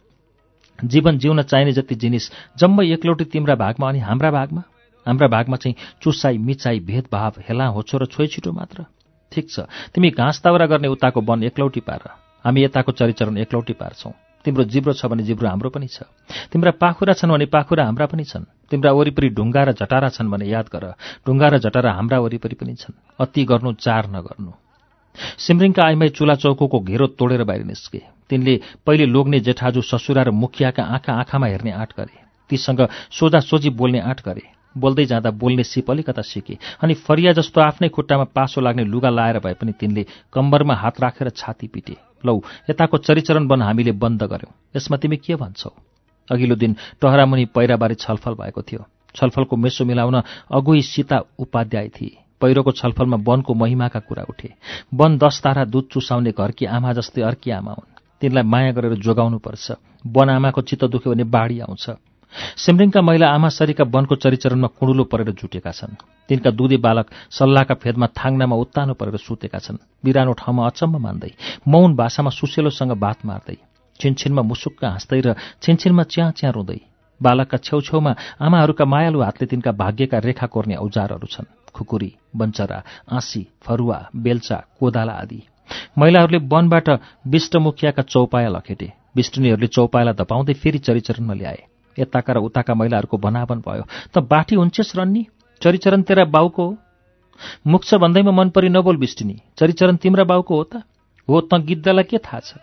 Speaker 1: जीवन जिउन चाहिने जति जिनिस जम्मै एकलौटी तिम्रा भागमा अनि हाम्रा भागमा? हाम्रा भागमा चाहिँ चुसाई मिचाई भेदभाव हेला होछो र छोइछिटो मात्र। ठिक छ तिमी घाँस दाउरा गर्ने उताको वन एकलौटी पार। हामी यताको चरिचरण एकलौटी पार्छौँ। तिम्रो जिब्रो छ भने जिब्रो हाम्रो पनि छ। तिम्रा पाखुरा छन् भने पाखुरा हाम्रा पनि छन्। तिम्रा वरिपरि ढुङ्गा र झटारा छन् भने याद गर। ढुङ्गा र झटारा हाम्रा वरिपरि पनि छन्। अति गर्नु चार नगर्नु। सिमरिङका आइमाई चुला चौकोको घेरो तोडेर बाहिर निस्के। तिनले पहिले लोग्ने जेठाजु ससुरा र मुखियाका आँखा आँखामा हेर्ने आँट गरे। तीसँग सोझा सोझी बोल्ने आँट गरे। बोल्दै जाँदा बोल्ने सिप अलिकता सिके अनि फरिया जस्तो आफ्नै खुट्टामा पासो लाग्ने लुगा लाएर भए पनि तिनले कम्बरमा हात राखेर छाती पिटे। लौ यताको चरिचरण बन हामीले बन्द गर्यौं। यसमा तिमी के भन्छौ? अघिल्लो दिन टहरामुनि पैराबारे छलफल भएको थियो। छलफलको मेसो मिलाउन अगुई सीता उपाध्याय थिए। पहिरोको छलफलमा वनको महिमाका कुरा उठे। वन दस तारा दुध चुसाउने घरकी आमा जस्तै अर्की आमा हुन्। तिनलाई माया गरेर जोगाउनुपर्छ। वन आमाको चित्त दुख्यो भने बाढी आउँछ। सिमरिङका महिला आमासरीका वनको चरिचरणमा कुँडुलो परेर जुटेका छन्। तिनका दुधी बालक सल्लाहका फेदमा थाङ्नामा उत्तानो परेर सुतेका छन्। बिरानो ठाउँमा अचम्म मान्दै मौन भाषामा सुसेलोसँग बात मार्दै छिनछिनमा मुसुक्क हाँस्दै र छिनछिनमा च्याँ च्याँ रुँदै। बालकका छेउछेउमा आमाहरूका मायालु हातले तिनका भाग्यका रेखा कोर्ने औजारहरू छन्। खुकुरी बन्चरा आँसी फरुवा बेल्चा कोदाला आदि। महिलाहरूले वनबाट विष्टमुखियाका चौपाया लखेटे। विष्णुनीहरूले चौपायालाई धपाउँदै फेरि चरिचरणमा ल्याए। यताका र उताका महिलाहरूको भनाभन भयो। त बाठी हुन्छेस् रन्नी? चरिचरण तेरा बाउको हो? मुख भन्दैमा मन परि नबोल बिष्टिनी चरिचरण तिम्रा बाउको हो त? हो त गिद्धलाई के थाहा छ?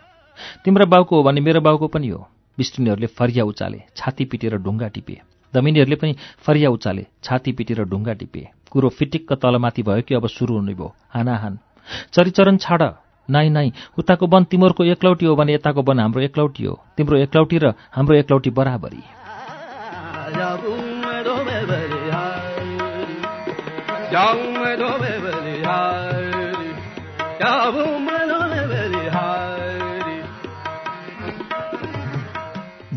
Speaker 1: तिम्रा बाउको हो भने मेरो बाउको पनि हो। बिष्टिनीहरूले फरिया उचाले छाती पिटेर ढुङ्गा टिपे। दमिनीहरूले पनि फरिया उचाले छाती पिटेर ढुङ्गा टिपे। कुरो फिटिक्क तलमाथि भयो कि अब सुरु हुने भयो? हानाहान चरिचरण छाड। नाइ नाइ। उताको वन तिमीहरूको एकलौटी हो भने यताको वन हाम्रो एकलौटी हो। तिम्रो एकलौटी र हाम्रो एकलौटी बराबरी।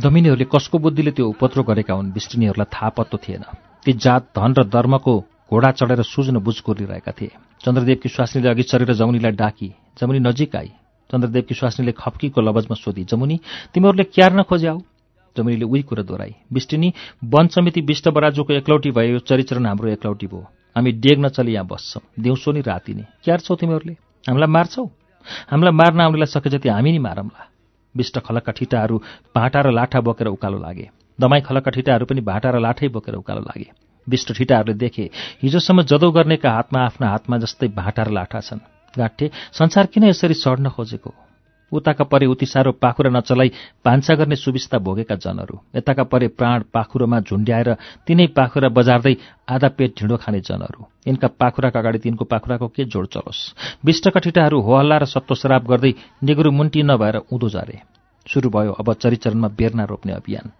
Speaker 1: दमिनीहरूले कसको बुद्धिले त्यो उपद्रो गरेका हुन् विष्णुनीहरूलाई थाहा पत्तो थिएन। ती जात धन र धर्मको घोडा चढेर सुझ्न बुझ गरिरहेका थिए। चन्द्रदेवकी स्वास्नीले अघि चढेर जमुनीलाई डाकी जमुनी नजिक आई चन्द्रदेवकी स्वास्नीले खप्कीको लवजमा सोधी जमुनी तिमीहरूले क्यार्न खोज्याऊ जमुनीले उही कुरा दोहोऱ्याई बिष्टिनी वन समिति विष्ट बराजुको एकलौटी भए यो चरिचरण हाम्रो एकलौटी भयो। हामी डेग नचली यहाँ बस्छौँ। दिउँसो नि राति नै क्यार्छौ तिमीहरूले? हामीलाई मार्छौ? हामीलाई मार्न आउनेलाई सके जति हामी नि मारौँला विष्ट खलकका ठिटाहरू भाँटा र लाठा बोकेर उकालो लागे। दमाई खलकका ठिटाहरू पनि भाँटा र लाठै बोकेर उकालो लागे। विष्ट ठिटाहरूले देखे हिजोसम्म जदौ गर्नेका हातमा आफ्ना हातमा जस्तै भाँटा र लाठा छन्। गाँठे संसार किन यसरी सड्न खोजेको? उताका परे उति साह्रो पाखुरा नचलाई भान्सा गर्ने सुविस्ता भोगेका जनहरू। यताका परे प्राण पाखुरोमा झुन्ड्याएर तिनै पाखुरा बजार्दै आधा पेट ढिँडो खाने जनहरू। यिनका पाखुराका अगाडि तिनको पाखुराको के जोड चलोस्? विष्टकठिटाहरू होहल्ला र सत्तो श्राप गर्दै निगुरु मुन्टी नभएर उँधो झारे सुरु भयो अब चरिचरणमा बेर्ना रोप्ने अभियान।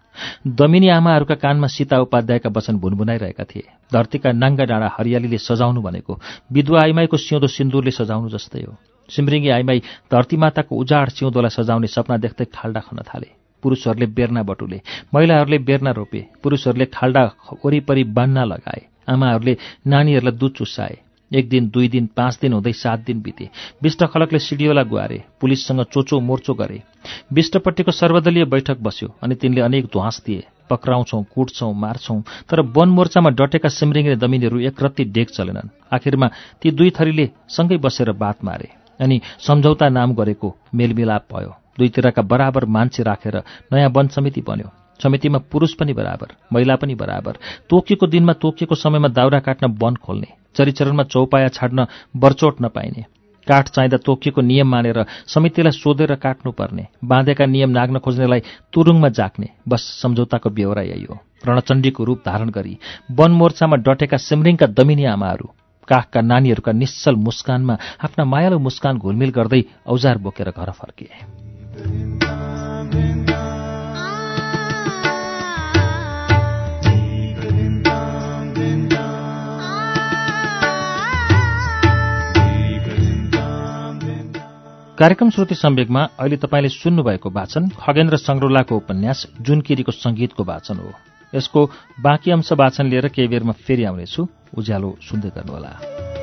Speaker 1: दमिनी आमाहरूका कानमा सीता उपाध्यायका वचन भुनभुनाइरहेका थिए। धरतीका नाङ्गा डाँडा हरियालीले सजाउनु भनेको विधवा आइमाईको सिउँदो सिन्दुरले सजाउनु जस्तै हो। सिमरिङ्गी आइमाई धरतीमाताको उजाड सिउँदोलाई सजाउने सपना देख्दै खाल्डा खन थाले। पुरुषहरूले बेर्ना बटुले महिलाहरूले बेर्ना रोपे पुरुषहरूले खाल्डा वरिपरि बान्ना लगाए आमाहरूले नानीहरूलाई दुध चुसाए। एक दिन दुई दिन पाँच दिन हुँदै सात दिन बिते। विष्ट खलकले सिडियोलाई गुहारे पुलिससँग चोचो मोर्चो गरे। विष्टपट्टिको सर्वदलीय बैठक बस्यो अनि तिनले अनेक ध्वास दिए। पक्राउँछौं कुट्छौं मार्छौं तर वन मोर्चामा डटेका सिमरिङ दमिनीहरू एक रत्ती डेक चलेनन्। आखिरमा ती दुई थरीले सँगै बसेर बात मारे अनि सम्झौता नाम गरेको मेलमिलाप भयो। दुईतिरका बराबर मान्छे राखेर नयाँ वन समिति बन्यो। समितिमा पुरुष पनि बराबर महिला पनि बराबर। तोकिएको दिनमा तोकिएको समयमा दाउरा काट्न वन खोल्ने। चरिचरणमा चौपाया छाड्न बर्चोट नपाइने। काठ चाहिँदा तोकिएको नियम मानेर समितिलाई सोधेर काट्नुपर्ने। बाँधेका नियम नाग्न खोज्नेलाई तुरुङमा जाक्ने बस सम्झौताको बेहोरा यही हो। रणचण्डीको रूप धारण गरी वन मोर्चामा डटेका सिमरिङका दमिनी आमाहरू काखका नानीहरूका निश्चल मुस्कानमा आफ्ना मायालु मुस्कान घुलमिल गर्दै औजार बोकेर घर फर्किए कार्यक्रम श्रुति सम्वेकमा अहिले तपाईँले सुन्नुभएको वाचन खगेन्द्र संग्रोलाको उपन्यास जुनकिरीको संगीतको वाचन हो। यसको बाँकी अंश वाचन लिएर केही बेरमा फेरि आउनेछु। उज्यालो सुन्दै गर्नुहोला।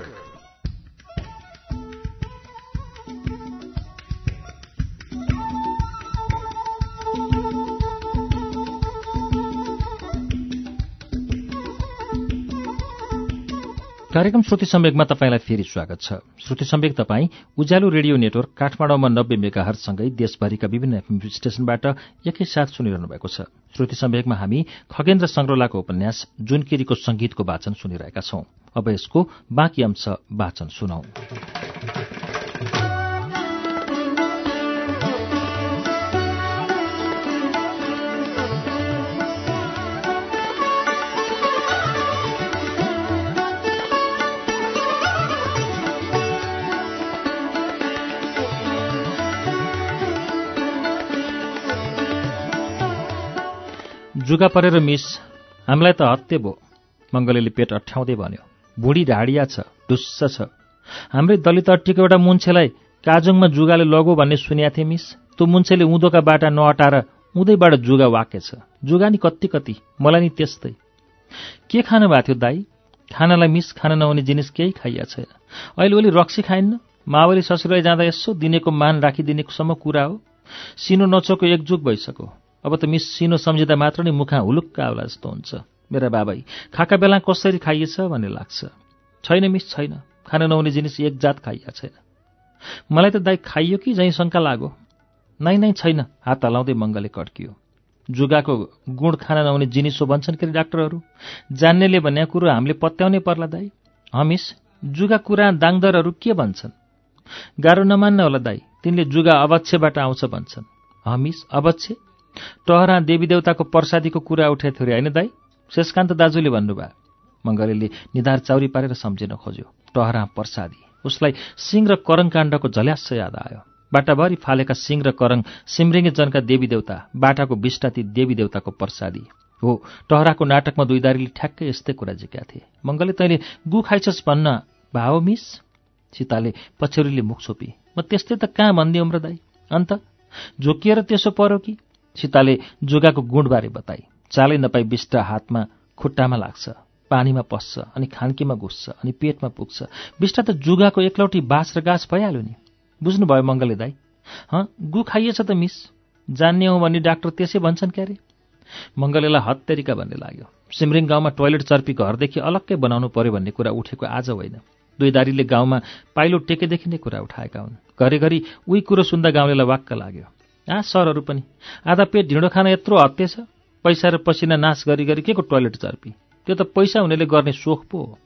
Speaker 1: कार्यक्रम श्रुति सम्वेकमा तपाईँलाई फेरि स्वागत छ। श्रुति सम्वेक तपाईँ उज्यालो रेडियो नेटवर्क काठमाडौँमा नब्बे मेगाहरसँगै देशभरिका विभिन्न एफएम स्टेशनबाट एकैसाथ सुनिरहनु भएको छ। श्रुति सम्वेकमा हामी खगेन्द्र संग्रोलाको उपन्यास जुनकिरीको संगीतको वाचन सुनिरहेका छौं। अब यसको बाँकी अंश वाचन सुनौ। जुगा परेर मिस हामीलाई त हत्ते भो मङ्गलेले पेट अठ्याउँदै भन्यो बुढी ढाडिया छ डुस्स छ। हाम्रै दलित अट्टीको एउटा मुन्छेलाई काजुङमा जुगाले लगो भन्ने सुनिया थिएँ मिस। त्यो मुन्छेले उँधोका बाटा नअटाएर उँधैबाट जुगा वाकेछ जुगा नि कति कति मलाई नि त्यस्तै। के खानु भएको थियो दाई? खानालाई मिस खान नहुने जिनिस केही खाइया छैन अहिले ओली रक्सी खाइन्न? मावली ससुराई जाँदा यसो दिनेको मान राखिदिनेकोसम्म कुरा हो। सिनो नचोको एकजुग भइसक्यो। अब त मिस सिनो सम्झिँदा मात्र नै मुखा हुलुक्क आउला जस्तो हुन्छ मेरा बाबाई खाका बेला कसरी खाइएछ? भन्ने लाग्छ। छैन मिस छैन। खान नहुने जिनिस एक जात खाइया छैन। मलाई त दाइ खाइयो कि झैँ शङ्का लाग्यो नै नै छैन। हात हलाउँदै मङ्गले कड्कियो। जुगाको गुण खान नहुने जिनिस हो भन्छन् के डाक्टरहरू। जान्नेले भन्ने कुरो हामीले पत्याउनै पर्ला दाई। हमिस जुगा कुरा दाङदरहरू के भन्छन्? गाह्रो नमान्न होला दाई। तिनले जुगा अवच्छबाट आउँछ भन्छन्। हमिस अवच्छे टहरा देवी देवताको प्रसादीको कुरा उठे थियो होइन दाई? शेषकान्त दाजुले भन्नुभयो मङ्गलेले निधार चाउरी पारेर सम्झिन खोज्यो। टहरा प्रसादी। उसलाई सिंह र करङ काण्डको झल्यास याद आयो। बाटाभरि फालेका सिंह र करङ सिमरिङ्गे जनका देवी देवता बाटाको बिष्टाती देवी देवताको प्रसादी। हो टहराको नाटकमा दुईदारीले ठ्याक्कै यस्तै कुरा जिका थिए। मङ्गले तैँले गु खाइछस् भन्न भाव मिस? सीताले पछ्यौरीले मुख छोपी म त्यस्तै त कहाँ भनिदिउँ र दाई? अन्त झोकिएर त्यसो पर्यो कि? सीताले जुगाको गुणबारे बताई। चालै नपाई बिष्टा हातमा खुट्टामा लाग्छ पानीमा पस्छ अनि खान्कीमा घुस्छ अनि पेटमा पुग्छ। बिष्टा त जुगाको एकलौटी बाँस र गाछ भइहाल्यो नि। बुझ्नुभयो मङ्गले दाई? हँ गु खाइएछ त मिस। जान्ने हो भने डाक्टर त्यसै भन्छन् क्यारे? मङ्गलेलाई हत्तेरिका भन्ने लाग्यो। सिमरिङ गाउँमा टोइलेट चर्पी घरदेखि अलग्गै बनाउनु पर्यो भन्ने कुरा उठेको आज होइन। दुईदारीले गाउँमा पाइलो टेकेदेखि नै कुरा उठाएका हुन्। घरिघरि उही कुरो सुन्दा गाउँलेलाई वाक्क लाग्यो। आ सरहरू पनि। आधा पेट ढिँडो खान यत्रो हत्ते छ। पैसा र पसिना नाश गरी गरी के को टोइलेट चर्पी त्यो त पैसा हुनेले गर्ने सोख पो हो।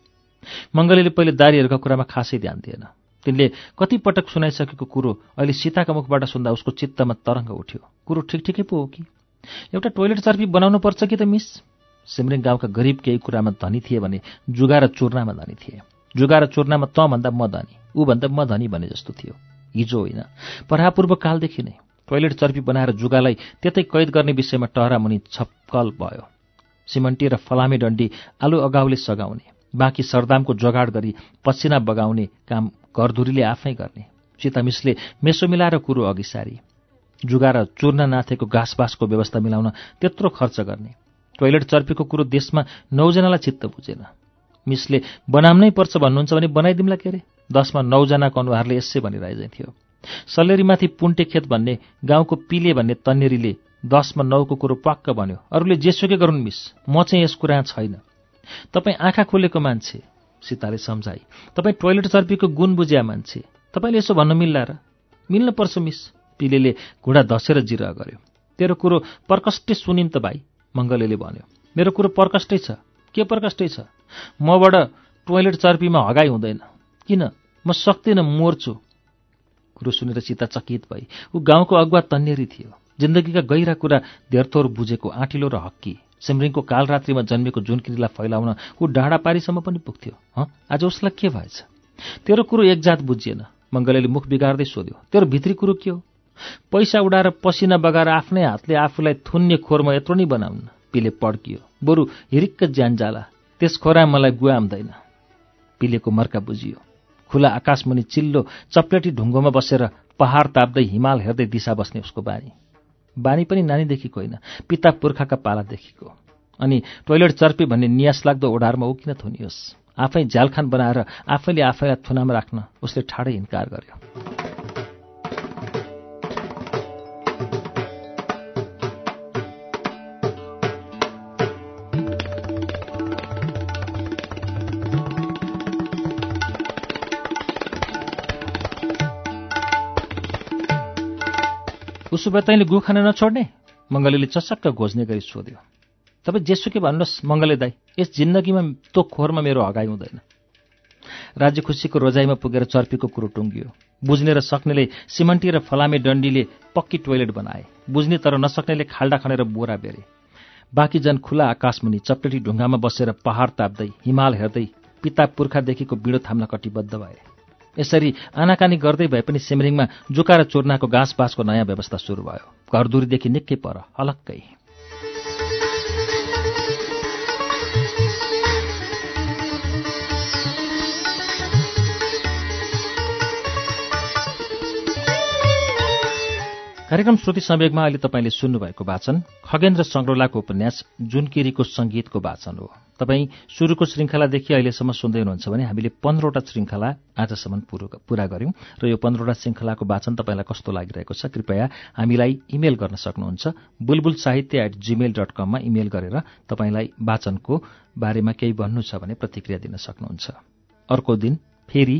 Speaker 1: मङ्गलीले पहिले दारीहरूका कुरामा खासै ध्यान दिएन। तिनले कति पटक सुनाइसकेको कुरो अहिले सीताका मुखबाट सुन्दा उसको चित्तमा तरङ्ग उठ्यो। कुरो ठिक ठिकै पो हो कि? एउटा टोइलेट चर्पी बनाउनु पर्छ कि त मिस? सिमरिङ गाउँका गरिब केही कुरामा धनी थिए भने जुगा र चुर्नामा धनी थिए। जुगा र चुर्नामा त भन्दा म धनी ऊ भन्दा म धनी भने जस्तो थियो। हिजो होइन परापूर्व कालदेखि नै। टोइलेट चर्पी बनाएर जुगालाई त्यतै कैद गर्ने विषयमा टहरा मुनि छपकल भयो। सिमन्टी र फलामे डन्डी आलु अगाउले सगाउने बाँकी सरदामको जोगाड गरी पसिना बगाउने काम घरधुरीले आफै गर्ने। सीतामिसले मेसो मिलाएर कुरो अघि सारी। जुगा र चूर्ण नाथेको घाँसबासको व्यवस्था मिलाउन त्यत्रो खर्च गर्ने। टोइलेट चर्पीको कुरो देशमा नौजनालाई चित्त बुझेन। मिसले बनाउनै पर्छ भन्नुहुन्छ भने बनाइदिउँला के अरे? दसमा नौजनाको अनुहारले यसै भनिरहेछ थियो। सल्लेरीमाथि पुन्टे खेत भन्ने गाउँको पिले भन्ने तन्नेरीले दसमा नौको कुरो पक्क भन्यो। अरूले जेसुकै गरून् मिस म चाहिँ यस कुरा छैन। तपाईँ आँखा खोलेको मान्छे सीताले सम्झाइ तपाईँ टोइलेट चर्पीको गुण बुझ्या मान्छे तपाईँले यसो भन्नु मिल्ला र? मिल्न पर्छ मिस पिलेले घुँडा धसेर जिरा गर्यो। तेरो कुरो प्रकष्टै सुनिन् त भाइ मङ्गलेले भन्यो। मेरो कुरो प्रकष्टै छ। के प्रकष्टै छ? मबाट टोइलेट चर्पीमा हगाई हुँदैन। किन? म सक्दिनँ मोर्छु कुरो सुनेर सीता चकित भई। ऊ गाउँको अगुवा तन्नेरी थियो। जिन्दगीका गहिरा कुरा धेरथोर बुझेको आँटिलो र हक्की। सिमरिङको कालरात्रिमा जन्मेको जुन किरीलाई फैलाउन ऊ डाँडा पारीसम्म पनि पुग्थ्यो। हँ? आज उसलाई के भएछ? तेरो कुरो एकजात बुझिएन। मङ्गलेले मुख बिगार्दै सोध्यो तेरो भित्री कुरो के हो? पैसा उडाएर पसिना बगाएर आफ्नै हातले आफूलाई थुन्ने खोरमा यत्रो नै बनाउन्। पिले पड्कियो। बरु हिरिक्क ज्यान जाला। त्यस खोरा मलाई गुवाम्दैन पिलेको मर्का बुझियो। खुला आकाशमुनि चिल्लो चप्लेटी ढुङ्गोमा बसेर पहाड ताप्दै हिमाल हेर्दै दिशा बस्ने उसको बानी। बानी पनि नानीदेखिको होइन पिता पुर्खाका पालादेखिको। अनि टोइलेट चर्पी भन्ने नियास लाग्दो ओढारमा ऊ किन थुनियोस्। आफै झ्यालखान बनाएर आफैले आफैलाई थुनामा राख्न उसले ठाडै इन्कार गर्यो। उसो भए तैँले गु खान नछोड्ने? मङ्गलीले चसक्क घोज्ने गरी सोध्यो। तपाईँ जेसुकै भन्नुहोस् मङ्गले दाई यस जिन्दगीमा तो खोरमा मेरो हगाइ हुँदैन राज्य खुसीको रोजाइमा पुगेर चर्पीको कुरो टुङ्गियो। बुझ्ने र सक्नेले सिमन्टी र फलामे डन्डीले पक्की टोइलेट बनाए। बुझ्ने तर नसक्नेले खाल्डा खनेर बोरा बेरे। बाँकी जन खुला आकाशमुनि चप्लेटी ढुङ्गामा बसेर पहाड ताप्दै हिमाल हेर्दै पिता पुर्खादेखिको बिँडो थाम्न कटिबद्ध भए। यसरी आनाकानी गर्दै भए पनि सिमरिङमा जुका र चोर्नाको घाँस बाँसको नयाँ व्यवस्था सुरु भयो। घरदुरीदेखि निकै पर अलक्कै कार्यक्रम श्रुति सम्वेगमा अहिले तपाईँले सुन्नुभएको वाचन खगेन्द्र सङ्ग्रौलाको उपन्यास जुनकिरीको सङ्गीतको वाचन हो। तपाईँ सुरुको श्रृङ्खलादेखि अहिलेसम्म सुन्दै हुनुहुन्छ भने हामीले पन्ध्रवटा श्रृङ्खला आजसम्म पूरा गर्यौं र यो पन्ध्रवटा श्रृङ्खलाको वाचन तपाईँलाई कस्तो लागिरहेको छ कृपया हामीलाई इमेल गर्न सक्नुहुन्छ। Bulbul Sahitya at Gmail dot कममा इमेल गरेर तपाईँलाई वाचनको बारेमा केही भन्नु छ भने प्रतिक्रिया दिन सक्नुहुन्छ। अर्को दिन फेरि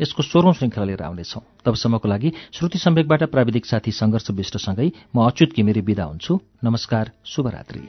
Speaker 1: यसको सोह्रौं श्रृङ्खला लिएर आउनेछौं। तबसम्मको लागि श्रुति सम्वेकबाट प्राविधिक साथी संघर्ष विष्टसँगै म अच्युत घिमिरे विदा हुन्छु। नमस्कार शुभरात्री।